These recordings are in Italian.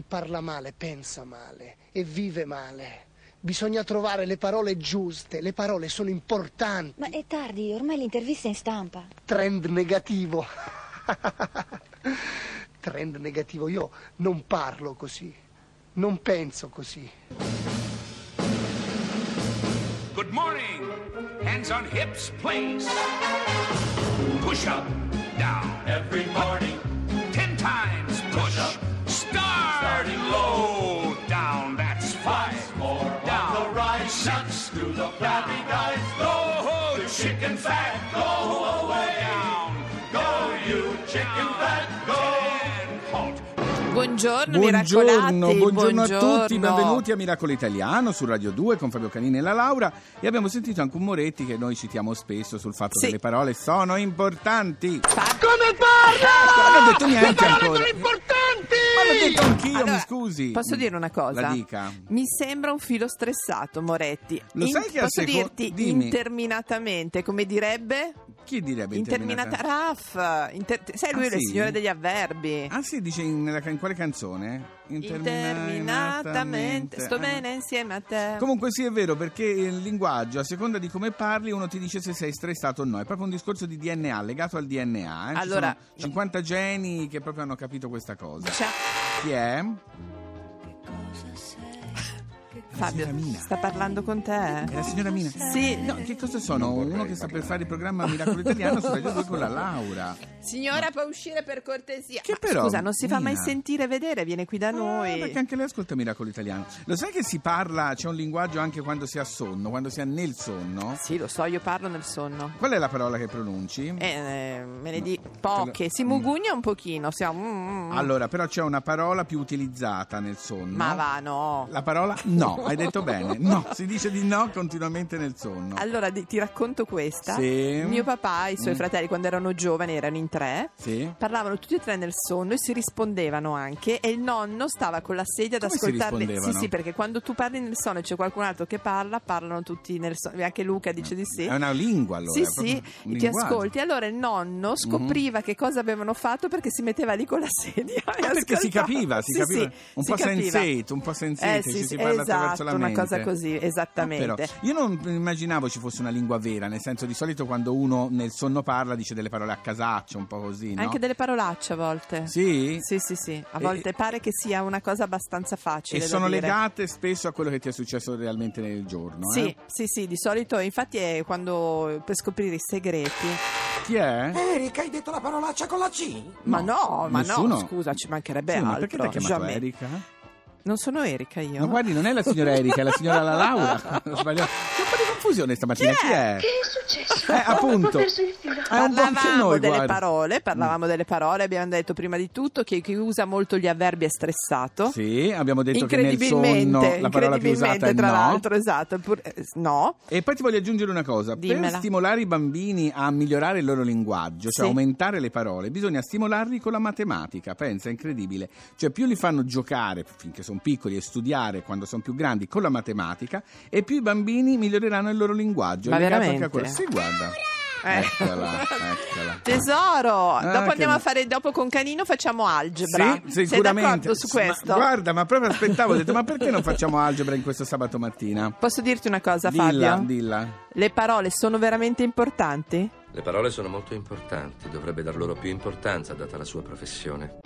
Chi parla male pensa male e vive male. Bisogna trovare le parole giuste, le parole sono importanti. Ma è tardi, ormai l'intervista è in stampa. Trend negativo. Trend negativo, io non parlo così, non penso così. Good morning. Hands on hips, please. Push up, down. Every morning. Flabby guys. Go, chicken fat. Buongiorno, Buongiorno, miracolati. buongiorno a tutti, benvenuti a Miracolo Italiano su Radio 2 con Fabio Canini e la Laura e abbiamo sentito anche un Moretti che noi citiamo spesso sul fatto Sì. che le parole sono importanti. Come parla? Non ho detto niente Le parole ancora. sono importanti! Ma l'ho detto anch'io, Allora, mi scusi. Posso dire una cosa? La dica. Mi sembra un filo stressato, Moretti. Lo sai che a posso seco- dirti dimmi. interminatamente, come direbbe? Chi direbbe Interminata interminata? Raff. Inter- sai, lui Ah, è il sì? signore degli avverbi. Ah sì, dice in, nella- in quale canzone? Interminatamente. Sto Ah. bene insieme a te. Comunque sì è vero perché il linguaggio a seconda di come parli uno ti dice se sei stressato o no, è proprio un discorso di DNA legato al DNA. eh. Allora- sono 50 geni che proprio hanno capito questa cosa. Ciao. Chi è? Fabio, signora Mina. sta parlando con te? È la signora Mina? Sì. No, che cosa sono? Uno che sta per fare il programma Miracolo Italiano su Radio 2 con la Laura. Signora, può uscire per cortesia. Che Ma però, Scusa, non si fa mai sentire e vedere, viene qui da Ah, noi. perché anche lei ascolta Miracolo Italiano. Lo sai che si parla, c'è un linguaggio anche quando si ha sonno, quando si ha nel sonno? Sì, lo so, io parlo nel sonno. Qual è la parola che pronunci? Eh, eh, me ne di poche. Si mugugna un pochino. Siamo... mm, mm. Allora, però c'è una parola più utilizzata nel sonno. Ma va, no. La parola no, hai detto bene. No, si dice di no continuamente nel sonno. Allora di- ti racconto questa. Sì. Mio papà e i suoi Mm. fratelli, quando erano giovani, erano in tre. Sì? Parlavano tutti e tre nel sonno e si rispondevano anche. E il nonno stava con la sedia ad Come si ascoltarli. Sì, sì, perché quando tu parli nel sonno e c'è qualcun altro che parla, parlano tutti nel sonno. Anche Luca dice di sì. È una lingua allora. Sì, sì, un ti linguaggio. Ascolti. Allora il nonno scopriva che cosa avevano fatto perché si metteva lì con la sedia. Ah, perché si capiva, si Sì, capiva. sì, un si po' capiva. sensate, un po' sensate, Eh, ci sì, si sì, parla attraverso esatto, la una cosa così, esattamente. Ah, però, io non immaginavo ci fosse una lingua vera, nel senso di solito quando uno nel sonno parla dice delle parole a casaccio, un po' così, no? Anche delle parolacce a volte. Sì? Sì, sì, sì. A E- volte pare che sia una cosa abbastanza facile. E sono dire. legate spesso a quello che ti è successo realmente nel giorno. Sì, eh? sì, sì, di solito, infatti è quando per scoprire i segreti. Chi è? Erika, hai detto la parolaccia con la C? Ma no, ma nessuno. no, scusa, ci mancherebbe Sì, ma altro. perché ti hai chiamato jamais. Erika? Non sono Erika io. Ma guardi, non è la signora Erika, è la signora La Laura. Ho sbagliato. C'è un po' di confusione stamattina. Chi è? Che è successo? Eh, appunto. Ho perso il filo. Parlavamo noi, delle guarda. parole, parlavamo delle parole, abbiamo detto prima di tutto che chi usa molto gli avverbi è stressato. Sì, abbiamo detto che nel incredibilmente, sonno la parola più usata incredibilmente, è tra no. l'altro, esatto, pur- eh, no. E poi ti voglio aggiungere una cosa, Dimmela. per stimolare i bambini a migliorare il loro linguaggio, cioè Sì. aumentare le parole, bisogna stimolarli con la matematica, pensa, è incredibile. Cioè più li fanno giocare finché sono piccoli e studiare quando sono più grandi con la matematica e più i bambini miglioreranno il loro linguaggio. Ma veramente? anche a quello. Sì, guarda. Eh. Eccola, eccola. Tesoro, Ah, dopo che andiamo no. a fare, dopo con Canino facciamo algebra. Sì, sicuramente. su Ma questo? guarda, ma proprio aspettavo, ho detto, ma perché non facciamo algebra in questo sabato mattina? Posso dirti una cosa, Dilla, Fabio? dilla. Le parole sono veramente importanti? Le parole sono molto importanti, dovrebbe dar loro più importanza data la sua professione.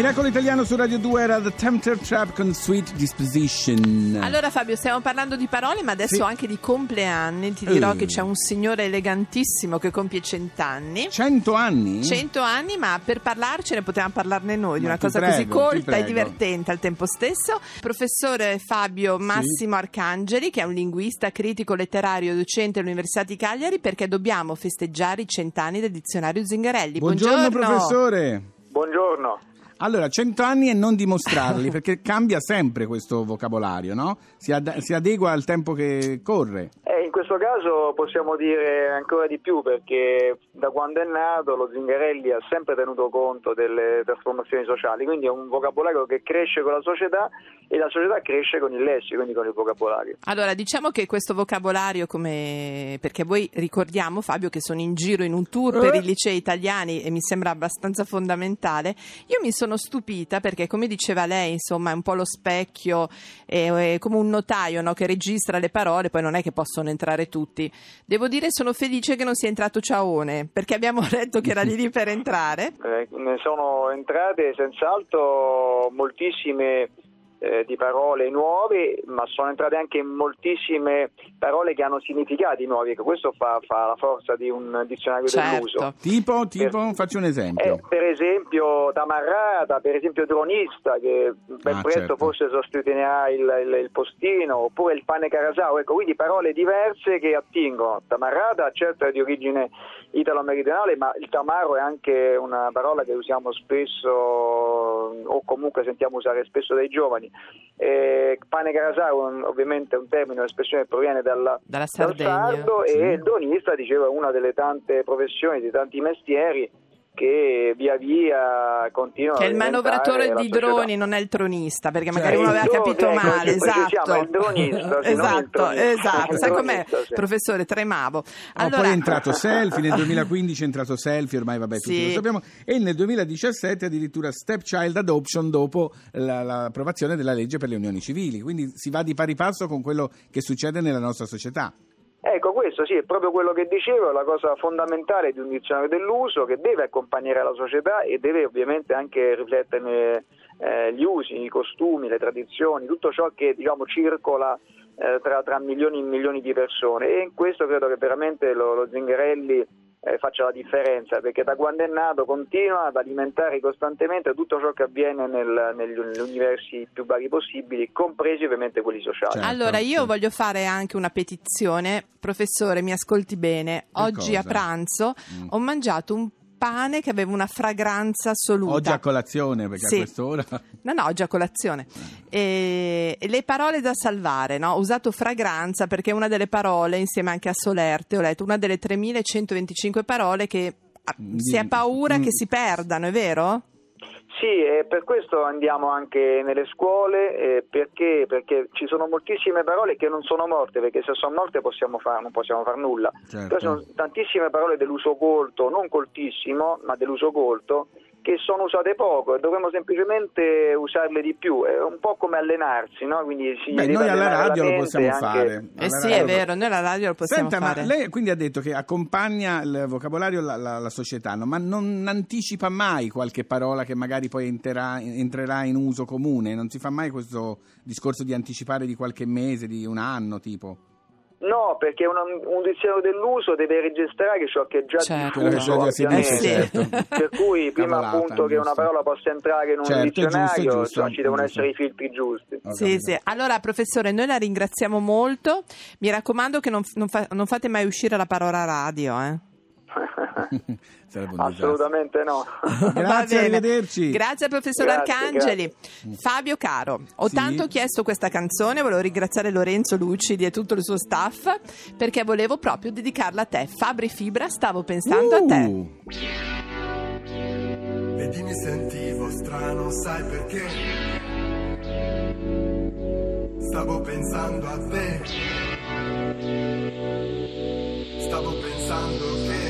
Miracolo Italiano su Radio 2 era The Tempter Trap con Sweet Disposition. Allora Fabio, stiamo parlando di parole, ma adesso Sì. anche di compleanni. Ti dirò Eh. che c'è un signore elegantissimo che compie cent'anni. 100 anni? 100 anni, ma per parlarcene potevamo parlarne noi di una cosa prego, così colta e divertente al tempo stesso. Professore Fabio Massimo Arcangeli, che è un linguista, critico letterario, docente all'Università di Cagliari, perché dobbiamo festeggiare i cent'anni del dizionario Zingarelli. Buongiorno, professore. Buongiorno. Allora, 100 anni e non dimostrarli, perché cambia sempre questo vocabolario, no? Si, ad- si adegua al tempo che corre. Eh, in questo caso possiamo dire ancora di più perché da quando è nato lo Zingarelli ha sempre tenuto conto delle trasformazioni sociali, quindi è un vocabolario che cresce con la società e la società cresce con il lessico, quindi con il vocabolario. Allora, diciamo che questo vocabolario, come perché voi ricordiamo, Fabio, che sono in giro in un tour per Eh. i licei italiani e mi sembra abbastanza fondamentale. Io mi sono stupita perché, come diceva lei, insomma, è un po' lo specchio, è, è come un notaio no, che registra le parole, poi non è che possono entrare tutti. Devo dire, sono felice che non sia entrato Ciaone, perché abbiamo letto che era lì lì per entrare. Eh, ne sono entrate senz'altro moltissime eh, di parole nuove, ma sono entrate anche moltissime parole che hanno significati nuovi. Ecco, questo fa, fa la forza di un dizionario dell'uso. Certo. Tipo, tipo, faccio un Eh, esempio. per esempio tamarrata, per esempio dronista che ben Ah, presto certo. forse sostituirà il, il- il postino, oppure il pane carasau, ecco, quindi parole diverse che attingono. Tamarrata certo è di origine italo-meridionale, ma il tamaro è anche una parola che usiamo spesso o comunque sentiamo usare spesso dai giovani. Eh, pane carasau ovviamente è un termine, un'espressione che proviene dalla, Dalla dal Sardegna. sardo Sì. e il dronista diceva una delle tante professioni, dei tanti mestieri che via via continuano Che è il manovratore di droni, non è il tronista, perché magari Cioè, uno aveva capito ecco, male. ci precisiamo, Esatto, è il dronista, non il esatto, esatto. Sai com'è, sì. professore? Tremavo. No, Allora, poi è entrato Selfie, nel 2015 è entrato Selfie, ormai vabbè tutti Sì. lo sappiamo, e nel 2017 addirittura Stepchild Adoption dopo la- l'approvazione della legge per le unioni civili, quindi si va di pari passo con quello che succede nella nostra società. Ecco, questo sì, è proprio quello che dicevo, la cosa fondamentale di un dizionario dell'uso che deve accompagnare la società e deve ovviamente anche rifletterne eh, gli usi, i costumi, le tradizioni, tutto ciò che diciamo circola eh, tra, tra milioni e milioni di persone. E in questo credo che veramente lo, lo Zingarelli eh, faccia la differenza perché da quando è nato continua ad alimentare costantemente tutto ciò che avviene nel- negli universi più vari possibili, compresi ovviamente quelli sociali. Certo, allora, io sì. voglio fare anche una petizione. Professore, mi ascolti bene. Oggi a pranzo Mm. ho mangiato un pane che aveva una fragranza assoluta. Oggi a colazione, perché Sì. a quest'ora... No, no, oggi a colazione. E, e le parole da salvare, no? Ho usato fragranza perché è una delle parole, insieme anche a Solerte, ho letto una delle 3125 parole che ah, si ha paura Mm. che si perdano, è vero? Sì, e per questo andiamo anche nelle scuole, eh, perché? perché ci sono moltissime parole che non sono morte, perché se sono morte possiamo far- non possiamo fare nulla. Certo. Però ci sono tantissime parole dell'uso colto, non coltissimo, ma dell'uso colto, che sono usate poco e dovremmo semplicemente usarle di più. È un po' come allenarsi, no? Quindi si Beh, noi alla radio lo possiamo anche- fare. Eh Alla sì, radio- è vero, noi alla radio lo possiamo Senta, fare. ma lei quindi ha detto che accompagna il vocabolario la, la- la società, no? ma non anticipa mai qualche parola che magari poi entrerà, entrerà in uso comune? Non si fa mai questo discorso di anticipare di qualche mese, di un anno tipo? No, perché un, un dizionario dell'uso deve registrare ciò che è già Certo. diffuso, Eh sì. certo. Per cui prima Cavolata, appunto che una parola possa entrare in un Certo, è giusto, dizionario, giusto, insomma, ci devono essere i filtri giusti. Sì, sì. Allora, professore, noi la ringraziamo molto. Mi raccomando che non, non fa- non fate mai uscire la parola radio, eh. Assolutamente no. Grazie, arrivederci. Grazie al professor Grazie, Arcangeli. Fabio Caro, ho Sì. tanto chiesto questa canzone, volevo ringraziare Lorenzo Lucidi e tutto il suo staff perché volevo proprio dedicarla a te. Fabri Fibra, stavo pensando a te. Uh, Vedi mi sentivo strano, sai perché? Stavo pensando a te. Stavo pensando che...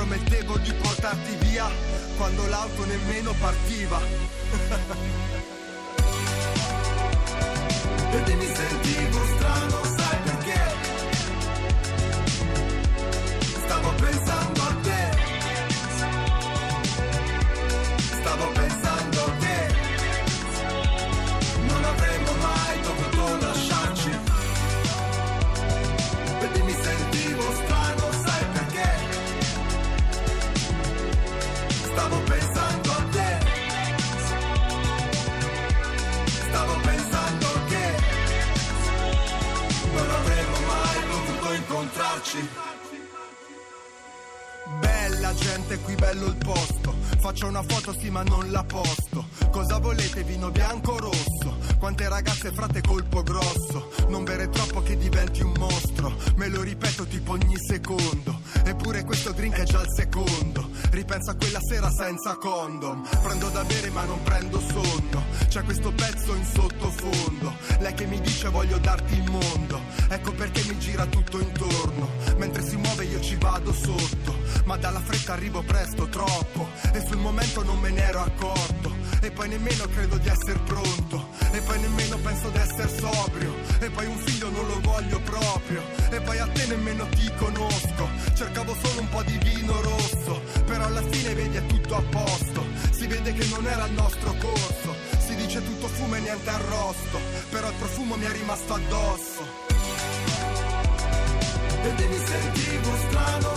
Promettevo di portarti via quando l'auto nemmeno partiva. Vedi mi sentivo strano, incontrarci. Bella gente, qui bello il posto. Faccio una foto sì ma non la posto. Cosa volete, vino bianco o rosso? Quante ragazze frate colpo grosso. Non bere troppo che diventi un mostro. Me lo ripeto tipo ogni secondo. Eppure questo drink è già il secondo. Ripenso a quella sera senza condom. Prendo da bere ma non prendo sonno. C'è questo pezzo in sottofondo. Dice voglio darti il mondo. Ecco perché mi gira tutto intorno. Mentre si muove io ci vado sotto. Ma dalla fretta arrivo presto, troppo. E sul momento non me ne ero accorto. E poi nemmeno credo di essere pronto. E poi nemmeno penso di essere sobrio. E poi un figlio non lo voglio proprio. E poi a te nemmeno ti conosco. Cercavo solo un po' di vino rosso. Però alla fine vedi è tutto a posto. Si vede che non era il nostro corso. Si dice tutto fumo e niente arrosto. Però il profumo mi è rimasto addosso. Vedi mi sentivo strano,